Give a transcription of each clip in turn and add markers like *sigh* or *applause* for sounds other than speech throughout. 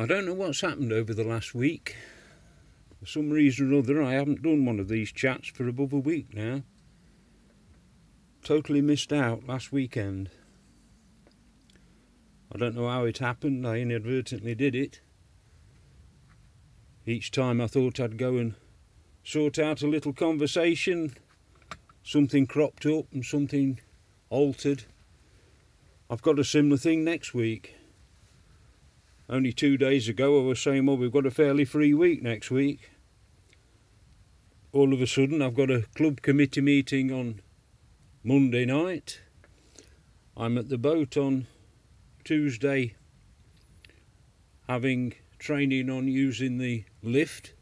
I don't know what's happened over the last week. For some reason or other, I haven't done one of these chats for above a week now. Totally missed out last weekend. I don't know how it happened, I inadvertently did it. Each time I thought I'd go and sort out a little conversation, something cropped up and something altered. I've got a similar thing next week. Only two days ago, I was saying, well, we've got a fairly free week next week. All of a sudden, I've got a club committee meeting on Monday night. I'm at the boat on Tuesday having training on using the lift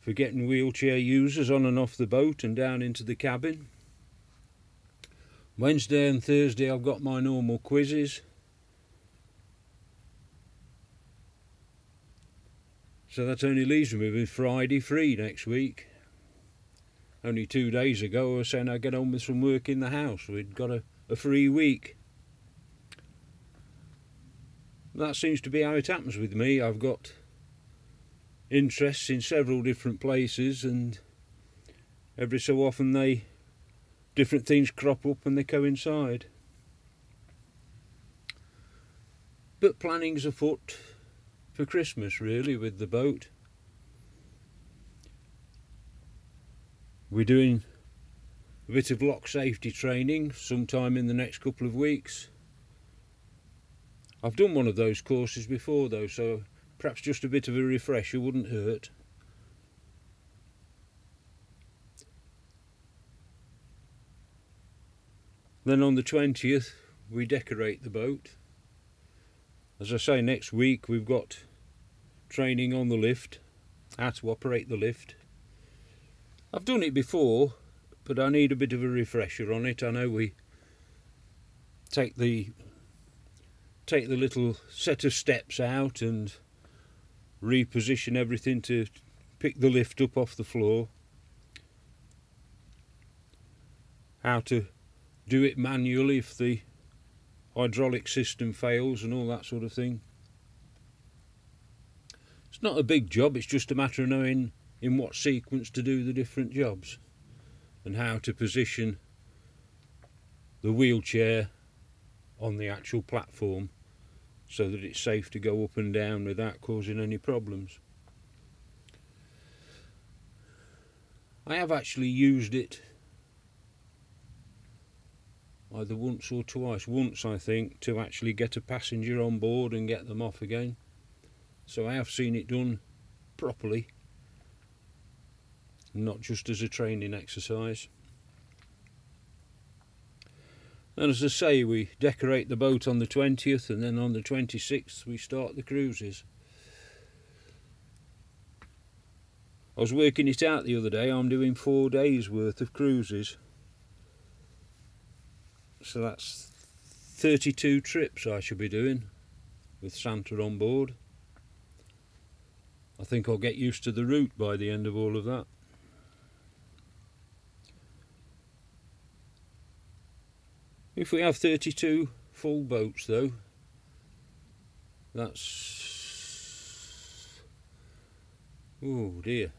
for getting wheelchair users on and off the boat and down into the cabin. Wednesday and Thursday, I've got my normal quizzes. So that only leaves me with Friday free next week. Only two days ago, I was saying I'd get on with some work in the house. We'd got a, a free week. That seems to be how it happens with me. I've got interests in several different places, and every so often they different things crop up and they coincide. But planning's afoot for Christmas, really, with the boat. We're doing a bit of lock safety training sometime in the next couple of weeks. I've done one of those courses before, though, so perhaps just a bit of a refresher wouldn't hurt. Then on the 20th, we decorate the boat. As I say, next week we've got training on the lift, how to operate the lift. I've done it before, but I need a bit of a refresher on it. I know we take the take the little set of steps out and reposition everything to pick the lift up off the floor. How to do it manually if the hydraulic system fails and all that sort of thing. It's not a big job, it's just a matter of knowing in what sequence to do the different jobs and how to position the wheelchair on the actual platform so that it's safe to go up and down without causing any problems. I have actually used it either once or twice. Once, I think, to actually get a passenger on board and get them off again. So I have seen it done properly, not just as a training exercise. And as I say, we decorate the boat on the 20th, and then on the 26th, we start the cruises. I was working it out the other day, I'm doing four days worth of cruises. So that's 32 trips I should be doing with Santa on board. I think I'll get used to the route by the end of all of that. If we have 32 full boats though, that's... Oh dear.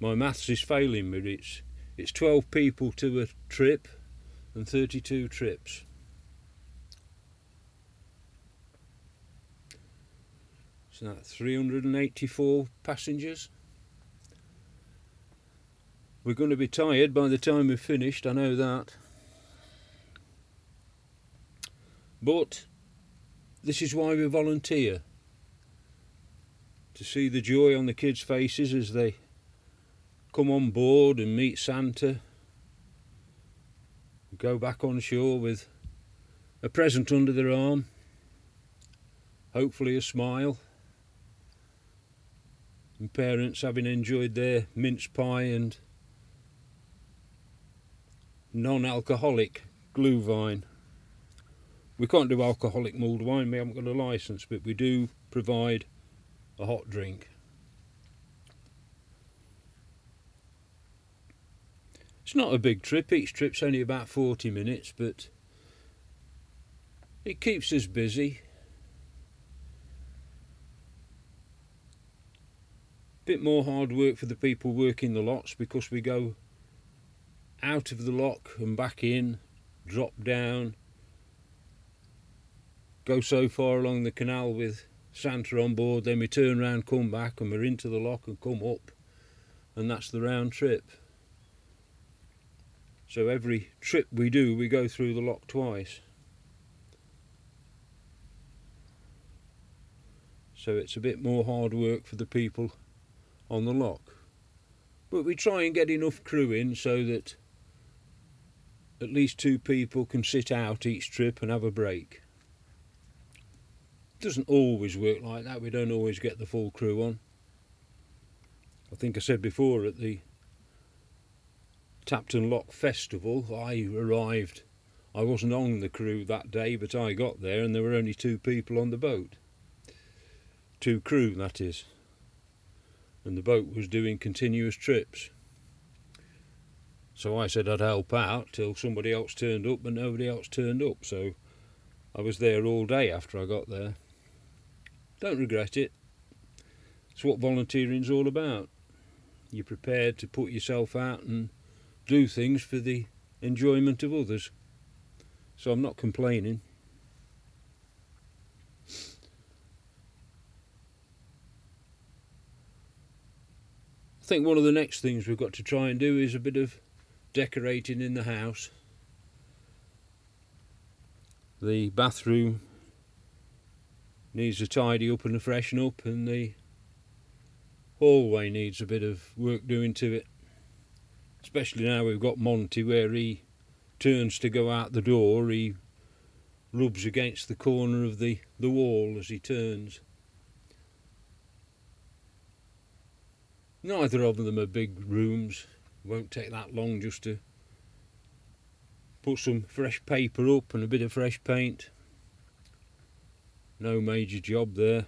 My maths is failing me. It's, it's 12 people to a trip and 32 trips. So that's 384 passengers. We're going to be tired by the time we've finished, I know that. But this is why we volunteer. To see the joy on the kids' faces as they come on board and meet Santa. Go back on shore with a present under their arm. Hopefully a smile. And parents having enjoyed their mince pie and non-alcoholic glue glühwein. We can't do alcoholic mulled wine, we haven't got a licence, but we do provide a hot drink. It's not a big trip, each trip's only about 40 minutes, but it keeps us busy. Bit more hard work for the people working the lots because we go out of the lock and back in, drop down, go so far along the canal with Santa on board, then we turn round, come back, and we're into the lock and come up, and that's the round trip. So every trip we do, we go through the lock twice. So it's a bit more hard work for the people on the lock. But we try and get enough crew in so that at least two people can sit out each trip and have a break. It doesn't always work like that, we don't always get the full crew on. I think I said before at the Tapton Lock Festival, I arrived. I wasn't on the crew that day, but I got there and there were only two people on the boat. Two crew, that is. And the boat was doing continuous trips. So I said I'd help out till somebody else turned up, but nobody else turned up. So I was there all day after I got there. Don't regret it. It's what volunteering's all about. You're prepared to put yourself out and do things for the enjoyment of others. So I'm not complaining. I think one of the next things we've got to try and do is a bit of decorating in the house. The bathroom needs a tidy up and a freshen up, and the hallway needs a bit of work doing to it especially now we've got Monty where he turns to go out the door, he rubs against the corner of the, the wall as he turns. Neither of them are big rooms. Won't take that long just to put some fresh paper up and a bit of fresh paint. No major job there.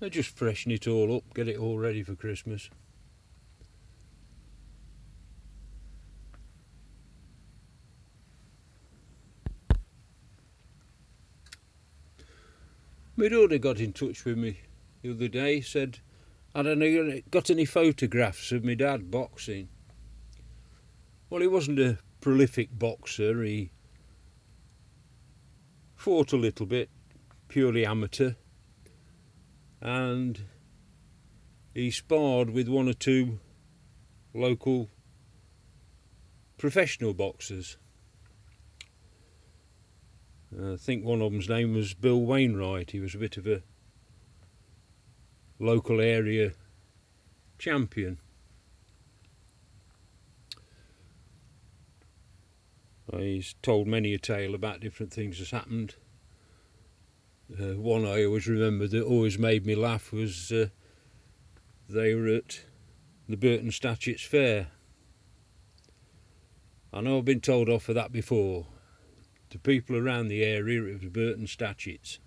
They just freshen it all up, get it all ready for Christmas. My daughter got in touch with me the other day, said, I don't know, got any photographs of my dad boxing? Well, he wasn't a prolific boxer, he fought a little bit, purely amateur and he sparred with one or two local professional boxers. I think one of them's name was Bill Wainwright. He was a bit of a local area champion. He's told many a tale about different things that's happened uh, one I always remember that always made me laugh was uh, they were at the Burton Statutes Fair. I know I've been told off for that before. To people around the area, it was Burton Statutes.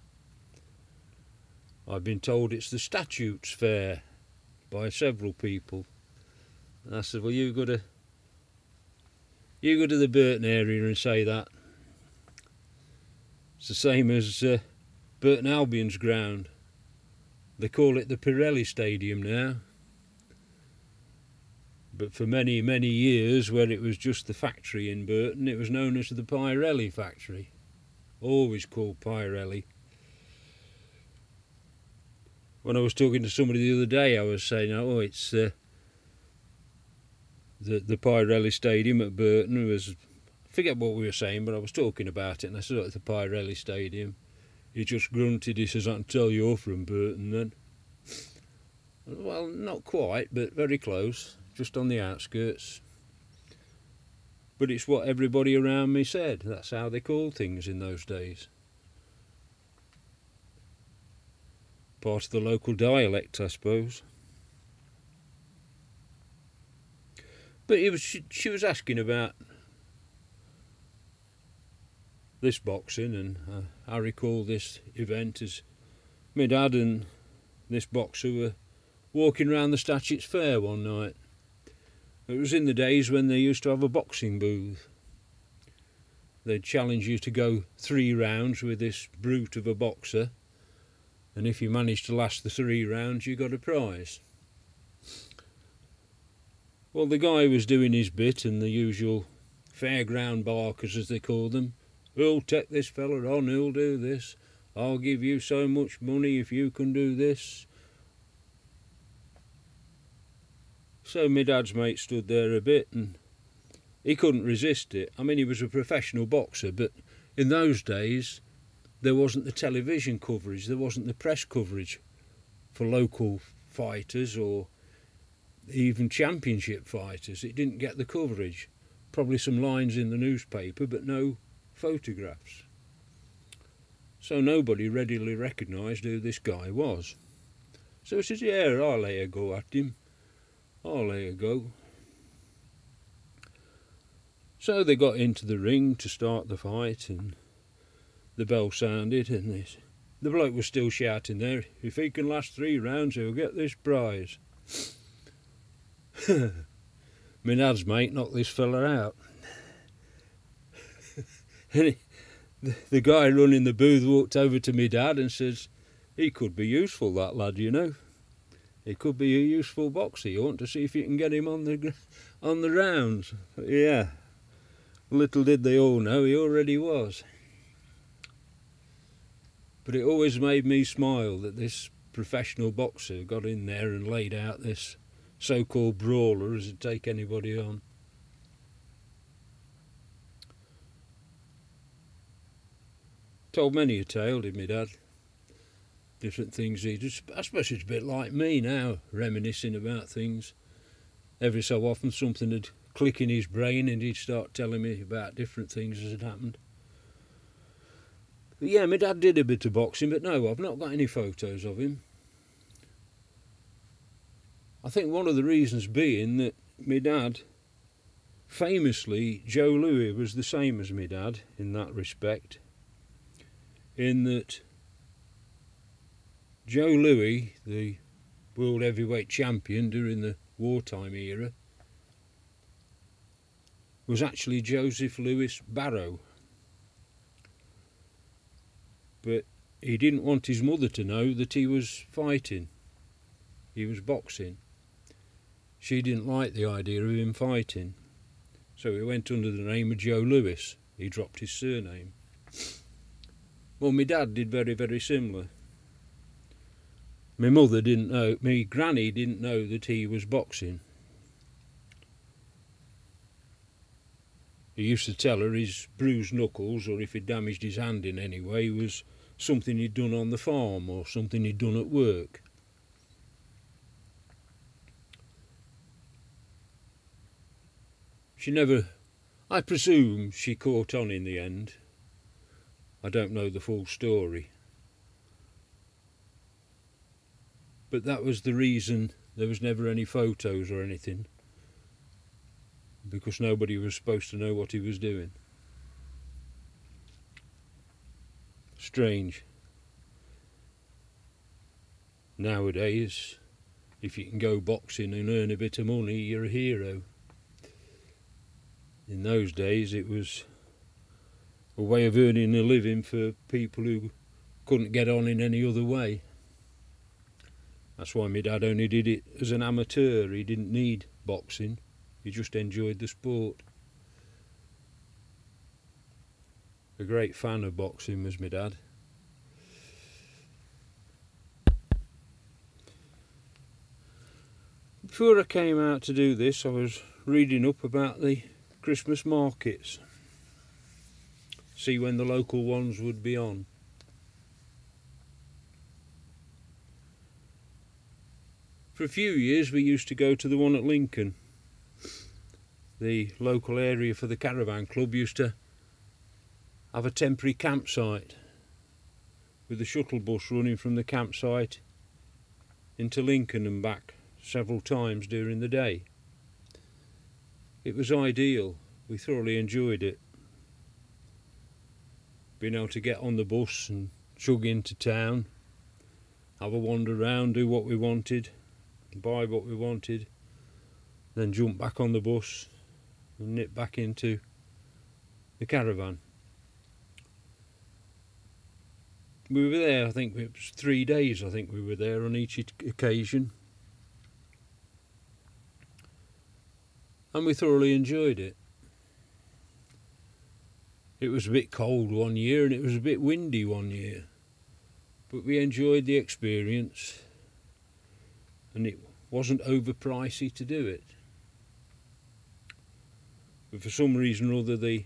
I've been told it's the Statutes Fair by several people. And I said, well, you go to you go to the Burton area and say that. It's the same as uh, Burton Albion's ground. They call it the Pirelli Stadium now. But for many, many years, where it was just the factory in Burton, it was known as the Pirelli factory. Always called Pirelli. When I was talking to somebody the other day, I was saying, oh, it's uh, the, the Pirelli Stadium at Burton. was, I forget what we were saying, but I was talking about it, and I said, oh, it's the Pirelli Stadium. He just grunted. He says, I can tell you're from Burton then. Well, not quite, but very close, just on the outskirts. But it's what everybody around me said. That's how they called things in those days. Part of the local dialect, I suppose. But was, she, she was asking about this boxing, and uh, I recall this event as my dad and this boxer were walking around the Statutes Fair one night. It was in the days when they used to have a boxing booth. they'd challenge you to go three rounds with this brute of a boxer, and if you managed to last the three rounds, you got a prize. Well, the guy was doing his bit, and the usual fairground barkers, as they call them, who'll take this fella on, who'll do this, I'll give you so much money if you can do this. So my dad's mate stood there a bit and he couldn't resist it. I mean, he was a professional boxer, but in those days there wasn't the television coverage, there wasn't the press coverage for local fighters or even championship fighters. It didn't get the coverage. Probably some lines in the newspaper, but no photographs. So nobody readily recognised who this guy was. So he says, Yeah, I'll lay a go at him. I'll lay a go. So they got into the ring to start the fight, and the bell sounded, and this, the bloke was still shouting there, If he can last three rounds, he'll get this prize. *laughs* My dad's mate knocked this fella out. And he, the, the guy running the booth walked over to me dad and says, He could be useful, that lad, you know. He could be a useful boxer. You want to see if you can get him on the on the rounds. Yeah. Little did they all know he already was. But it always made me smile that this professional boxer got in there and laid out this so-called brawler as would take anybody on. Told many a tale, did me dad. Different things he did. I suppose it's a bit like me now, reminiscing about things. Every so often something would click in his brain and he'd start telling me about different things as had happened. But yeah, my dad did a bit of boxing, but no, I've not got any photos of him. I think one of the reasons being that my dad, famously, Joe Louis was the same as my dad in that respect, in that Joe Louis, the world heavyweight champion during the wartime era, was actually Joseph Louis Barrow. But he didn't want his mother to know that he was fighting. He was boxing. She didn't like the idea of him fighting, so he went under the name of Joe Louis. He dropped his surname. Well, my dad did very, very similar. My mother didn't know, my granny didn't know that he was boxing. He used to tell her his bruised knuckles, or if he damaged his hand in any way, was something he'd done on the farm or something he'd done at work. She never, I presume she caught on in the end. I don't know the full story. But that was the reason there was never any photos or anything. Because nobody was supposed to know what he was doing. Strange. Nowadays, if you can go boxing and earn a bit of money, you're a hero in those days it was a way of earning a living for people who couldn't get on in any other way. That's why my dad only did it as an amateur. He didn't need boxing. He just enjoyed the sport. A great fan of boxing was my dad. Before I came out to do this, I was reading up about the Christmas markets. See when the local ones would be on. For a few years we used to go to the one at Lincoln. The local area for the caravan club used to have a temporary campsite with a shuttle bus running from the campsite into Lincoln and back several times during the day. It was ideal. We thoroughly enjoyed it being able to get on the bus and chug into town, have a wander around, do what we wanted, buy what we wanted, then jump back on the bus and nip back into the caravan. We were there, I think it was three days, I think we were there on each occasion. And we thoroughly enjoyed it. It was a bit cold one year and it was a bit windy one year, but we enjoyed the experience, and it wasn't overpricey to do it. But for some reason or other, the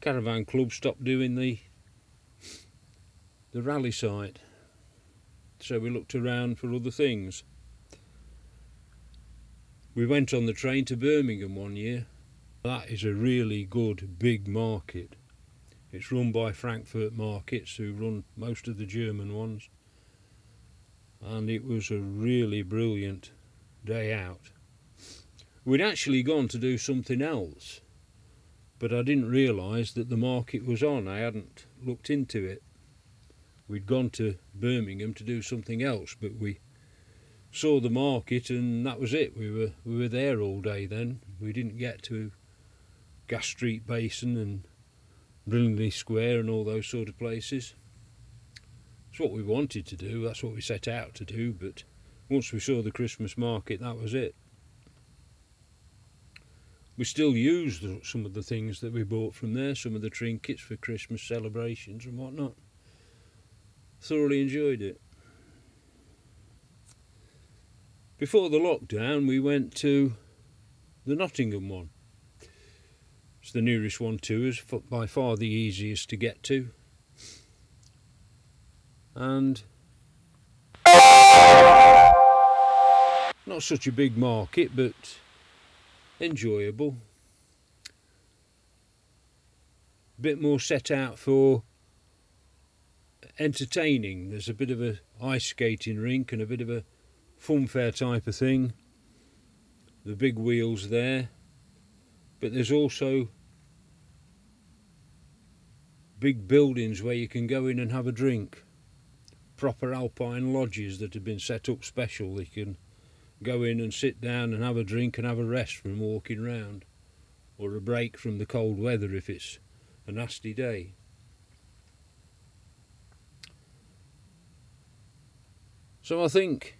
caravan club stopped doing the the rally site. So we looked around for other things. We went on the train to Birmingham one year. That is a really good big market. It's run by Frankfurt Markets, who run most of the German ones. And it was a really brilliant day out. We'd actually gone to do something else but I didn't realise that the market was on. I hadn't looked into it. We'd gone to Birmingham to do something else, but we saw the market and that was it. We were we were there all day then. We didn't get to Gas Street Basin and Brindley Square and all those sort of places. It's what we wanted to do. That's what we set out to do. But once we saw the Christmas market, that was it we still use some of the things that we bought from there, some of the trinkets for Christmas celebrations and whatnot. Thoroughly enjoyed it. Before the lockdown, we went to the Nottingham one. It's the nearest one to us, by far the easiest to get to. And not such a big market, but enjoyable. A bit more set out for entertaining. There's a bit of a ice skating rink and a bit of a fun fair type of thing. The big wheels there. But there's also big buildings where you can go in and have a drink. Proper alpine lodges that have been set up special. You can go in and sit down and have a drink and have a rest from walking round, or a break from the cold weather if it's a nasty day. So I think,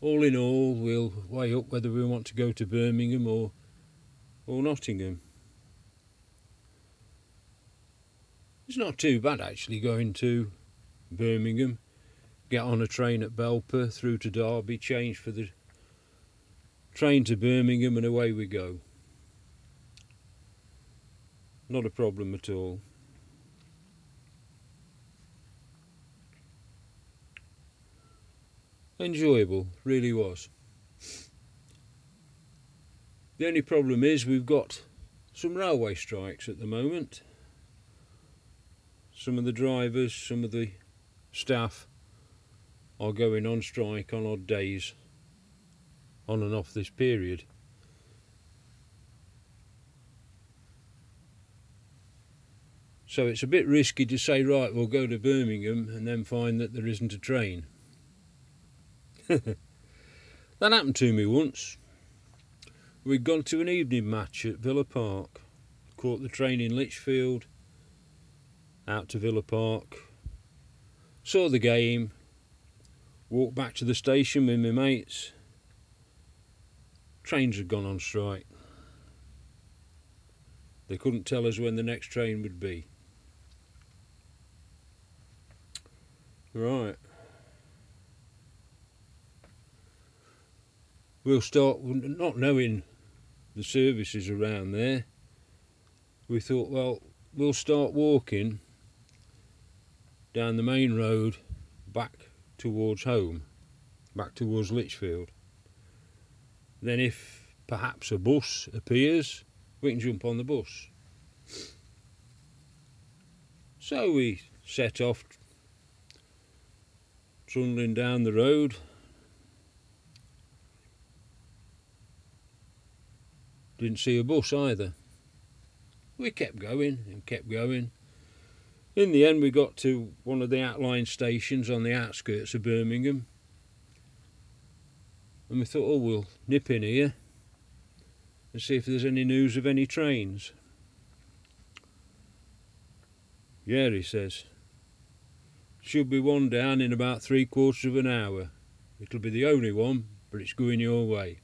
all in all, we'll weigh up whether we want to go to Birmingham or or Nottingham. It's not too bad actually going to Birmingham get on a train at Belper through to Derby, change for the train to Birmingham, and away we go. Not a problem at all. Enjoyable, really was. The only problem is we've got some railway strikes at the moment. Some of the drivers, some of the staff are going on strike on odd days on and off this period. So it's a bit risky to say, right, we'll go to Birmingham and then find that there isn't a train. *laughs* that happened to me once. We'd gone to an evening match at Villa Park, caught the train in Lichfield, out to Villa Park, saw the game, Walked back to the station with my mates. Trains had gone on strike. They couldn't tell us when the next train would be. Right. We'll start, not knowing the services around there, we thought, well, we'll start walking down the main road back towards home, back towards Lichfield. Then, if perhaps a bus appears, we can jump on the bus. So we set off, trundling down the road. Didn't see a bus either. We kept going and kept going in the end, we got to one of the outlying stations on the outskirts of Birmingham. And we thought, oh, we'll nip in here and see if there's any news of any trains. Yeah, he says. Should be one down in about three quarters of an hour. It'll be the only one, but it's going your way.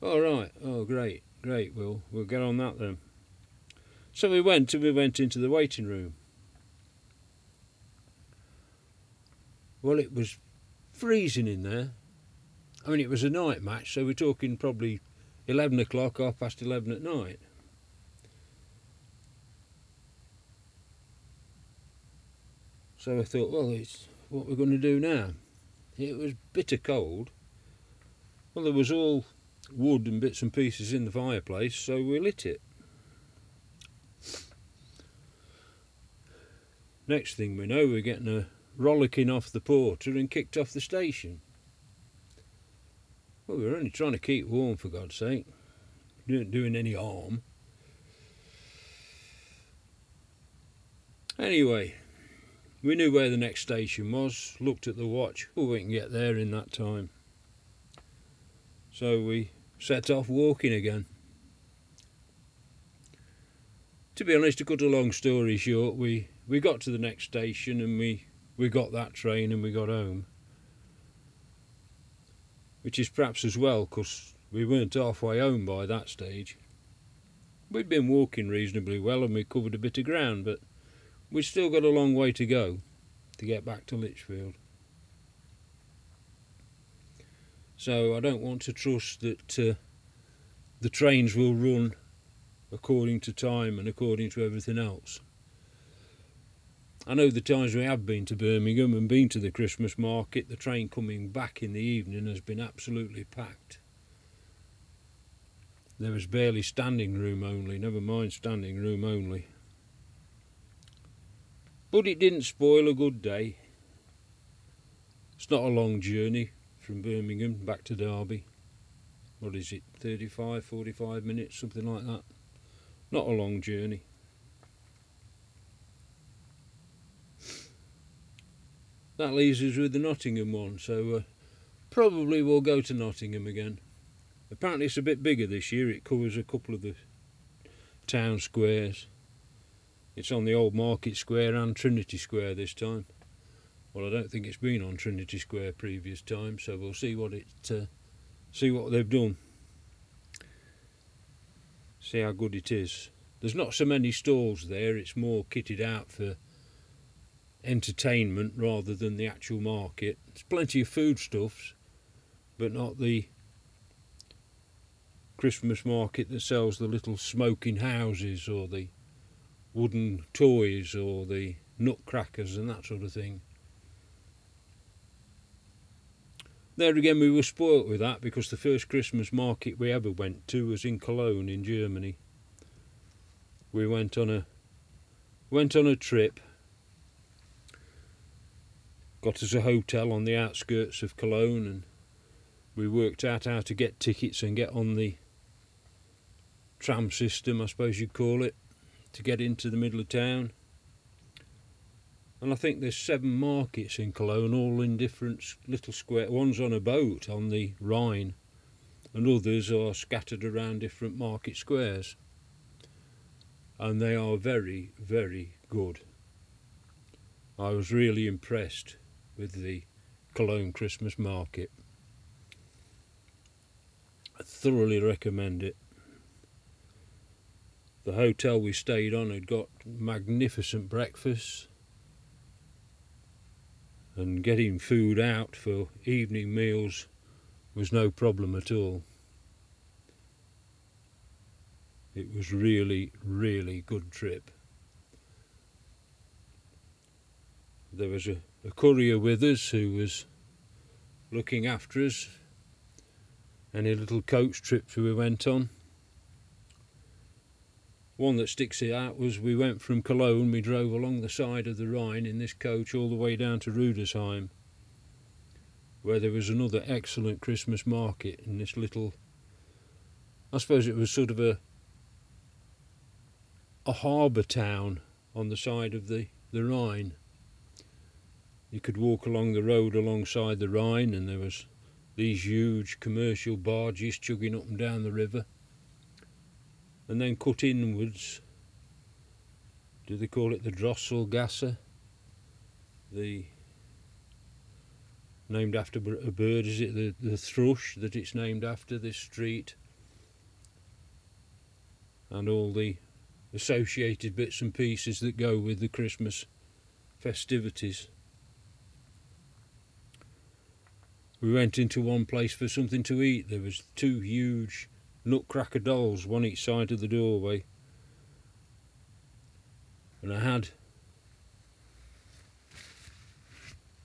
All right. Oh, great, great. We'll we'll get on that then. So we went and we went into the waiting room. Well, it was freezing in there. I mean, it was a night match, so we're talking probably 11 o'clock, half past 11 at night. So I thought, well, it's what we're going to do now. It was bitter cold. Well, there was all wood and bits and pieces in the fireplace, so we lit it. Next thing we know, we're getting a rollicking off the porter and kicked off the station. Well, we were only trying to keep warm, for God's sake. We weren't doing any harm. Anyway, we knew where the next station was, looked at the watch. Oh, we can get there in that time. So we set off walking again. To be honest, to cut a long story short, we we got to the next station and we, we got that train and we got home. Which is perhaps as well because we weren't halfway home by that stage. We'd been walking reasonably well and we covered a bit of ground, but we'd still got a long way to go to get back to Lichfield. So I don't want to trust that uh, the trains will run according to time and according to everything else. I know the times we have been to Birmingham and been to the Christmas market, the train coming back in the evening has been absolutely packed. There was barely standing room only, never mind standing room only. But it didn't spoil a good day. It's not a long journey from Birmingham back to Derby. What is it, 35, 45 minutes, something like that? Not a long journey. that leaves us with the Nottingham one. So uh, probably we'll go to Nottingham again. Apparently it's a bit bigger this year. It covers a couple of the town squares. It's on the old Market Square and Trinity Square this time. Well, I don't think it's been on Trinity Square previous time, so we'll see what it uh, see what they've done. See how good it is. There's not so many stalls there. It's more kitted out for entertainment rather than the actual market. There's plenty of foodstuffs, but not the Christmas market that sells the little smoking houses or the wooden toys or the nutcrackers and that sort of thing. There again, we were spoilt with that because the first Christmas market we ever went to was in Cologne in Germany. We went on a went on a trip got us a hotel on the outskirts of Cologne and we worked out how to get tickets and get on the tram system, I suppose you'd call it, to get into the middle of town. And I think there's seven markets in Cologne, all in different little square. One's on a boat on the Rhine, and others are scattered around different market squares. And they are very, very good. I was really impressed with the Cologne Christmas market. I thoroughly recommend it. The hotel we stayed on had got magnificent breakfasts and getting food out for evening meals was no problem at all. It was really, really good trip. There was a a courier with us who was looking after us. Any little coach trips we went on. One that sticks it out was we went from Cologne, we drove along the side of the Rhine in this coach all the way down to Rudesheim, where there was another excellent Christmas market in this little, I suppose it was sort of a a harbour town on the side of the, the Rhine. You could walk along the road alongside the Rhine, and there was these huge commercial barges chugging up and down the river, and then cut inwards do they call it the Drosselgasse? The named after a bird, is it the, the thrush that it's named after, this street? And all the associated bits and pieces that go with the Christmas festivities. We went into one place for something to eat. There was two huge nutcracker dolls, one each side of the doorway. And I had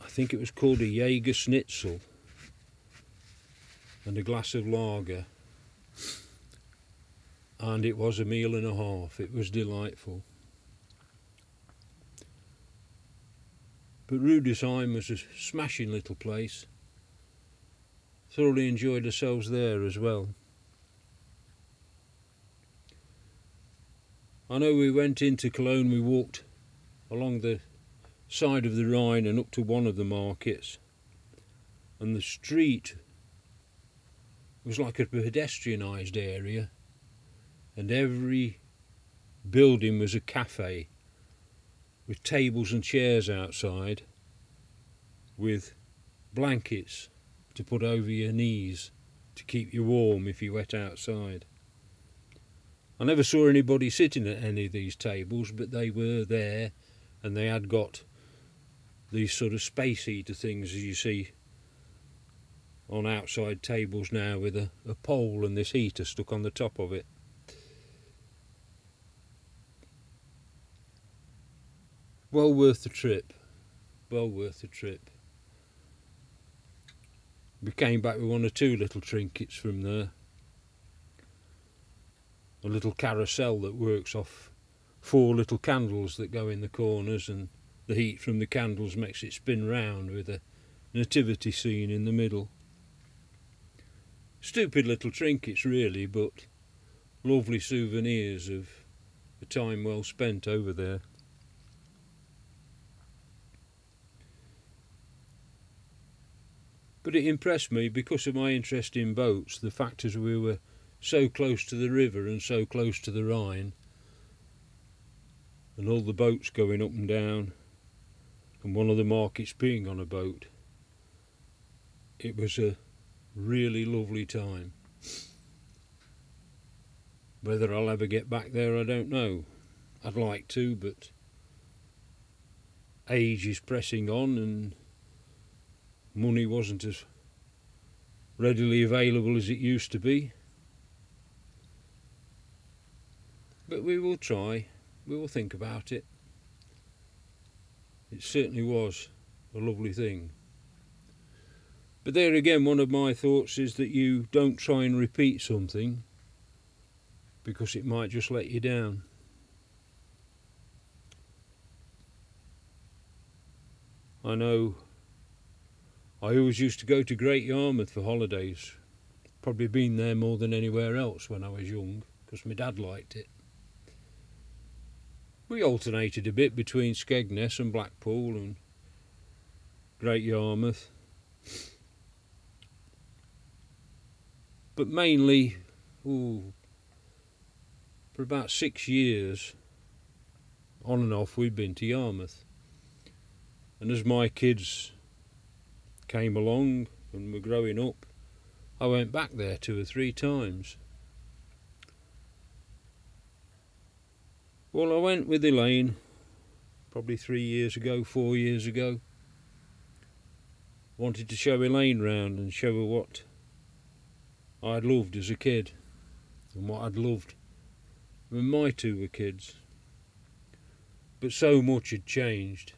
I think it was called a Jaeger Schnitzel and a glass of lager. And it was a meal and a half. It was delightful. But Rudesheim was a smashing little place. Thoroughly enjoyed ourselves there as well. I know we went into Cologne, we walked along the side of the Rhine and up to one of the markets. And the street was like a pedestrianised area, and every building was a cafe with tables and chairs outside with blankets to put over your knees to keep you warm if you wet outside. I never saw anybody sitting at any of these tables, but they were there and they had got these sort of space heater things as you see on outside tables now with a, a pole and this heater stuck on the top of it. Well worth the trip. Well worth the trip. We came back with one or two little trinkets from there. A little carousel that works off four little candles that go in the corners and the heat from the candles makes it spin round with a nativity scene in the middle. Stupid little trinkets, really, but lovely souvenirs of a time well spent over there. But it impressed me because of my interest in boats, the fact as we were so close to the river and so close to the Rhine, and all the boats going up and down and one of the markets being on a boat. It was a really lovely time. Whether I'll ever get back there, I don't know. I'd like to, but age is pressing on and money wasn't as readily available as it used to be. But we will try, we will think about it. It certainly was a lovely thing. But there again, one of my thoughts is that you don't try and repeat something because it might just let you down. I know I always used to go to Great Yarmouth for holidays. Probably been there more than anywhere else when I was young because my dad liked it. We alternated a bit between Skegness and Blackpool and Great Yarmouth. But mainly, ooh, for about six years, on and off, we'd been to Yarmouth. And as my kids came along and were growing up, I went back there two or three times. Well, I went with Elaine probably three years ago, four years ago. Wanted to show Elaine round and show her what I'd loved as a kid and what I'd loved when my two were kids. But so much had changed.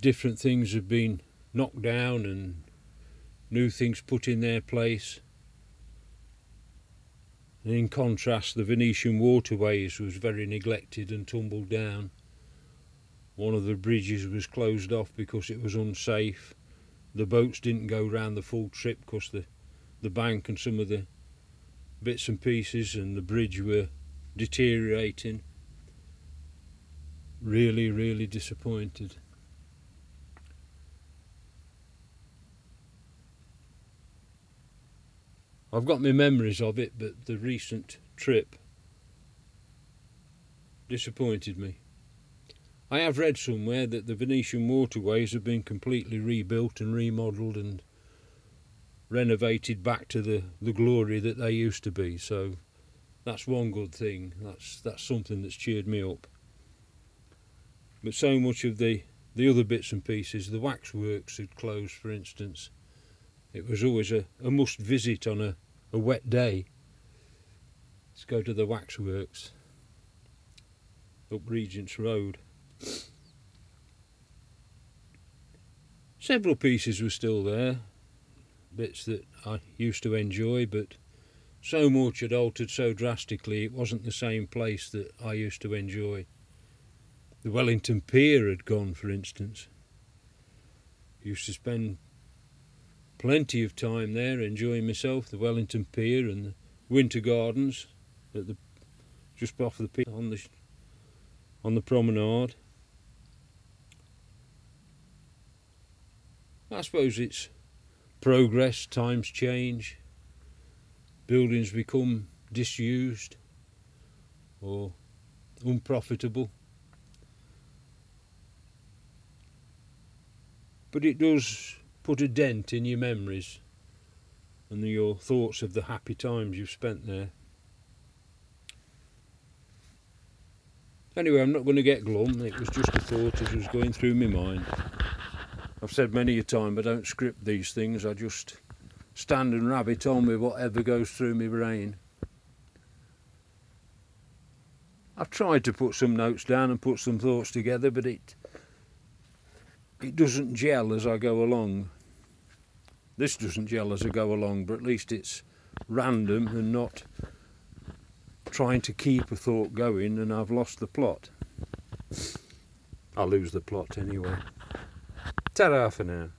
Different things have been knocked down and new things put in their place. In contrast, the Venetian waterways was very neglected and tumbled down. One of the bridges was closed off because it was unsafe. The boats didn't go round the full trip because the, the bank and some of the bits and pieces and the bridge were deteriorating. Really, really disappointed. I've got my memories of it, but the recent trip disappointed me. I have read somewhere that the Venetian waterways have been completely rebuilt and remodelled and renovated back to the, the glory that they used to be. So that's one good thing. That's that's something that's cheered me up. But so much of the the other bits and pieces, the waxworks had closed, for instance. It was always a, a must visit on a, a wet day. Let's go to the waxworks up Regent's Road. Several pieces were still there, bits that I used to enjoy, but so much had altered so drastically it wasn't the same place that I used to enjoy. The Wellington Pier had gone, for instance. Used to spend plenty of time there enjoying myself, the Wellington Pier and the Winter Gardens at the just off the pier on the on the promenade. I suppose it's progress, times change, buildings become disused or unprofitable. But it does put a dent in your memories and your thoughts of the happy times you've spent there. Anyway, I'm not going to get glum. It was just a thought as was going through my mind. I've said many a time I don't script these things. I just stand and rabbit on with whatever goes through my brain. I've tried to put some notes down and put some thoughts together, but it it doesn't gel as I go along. This doesn't gel as I go along, but at least it's random and not trying to keep a thought going and I've lost the plot. I'll lose the plot anyway. Ta-ra for now.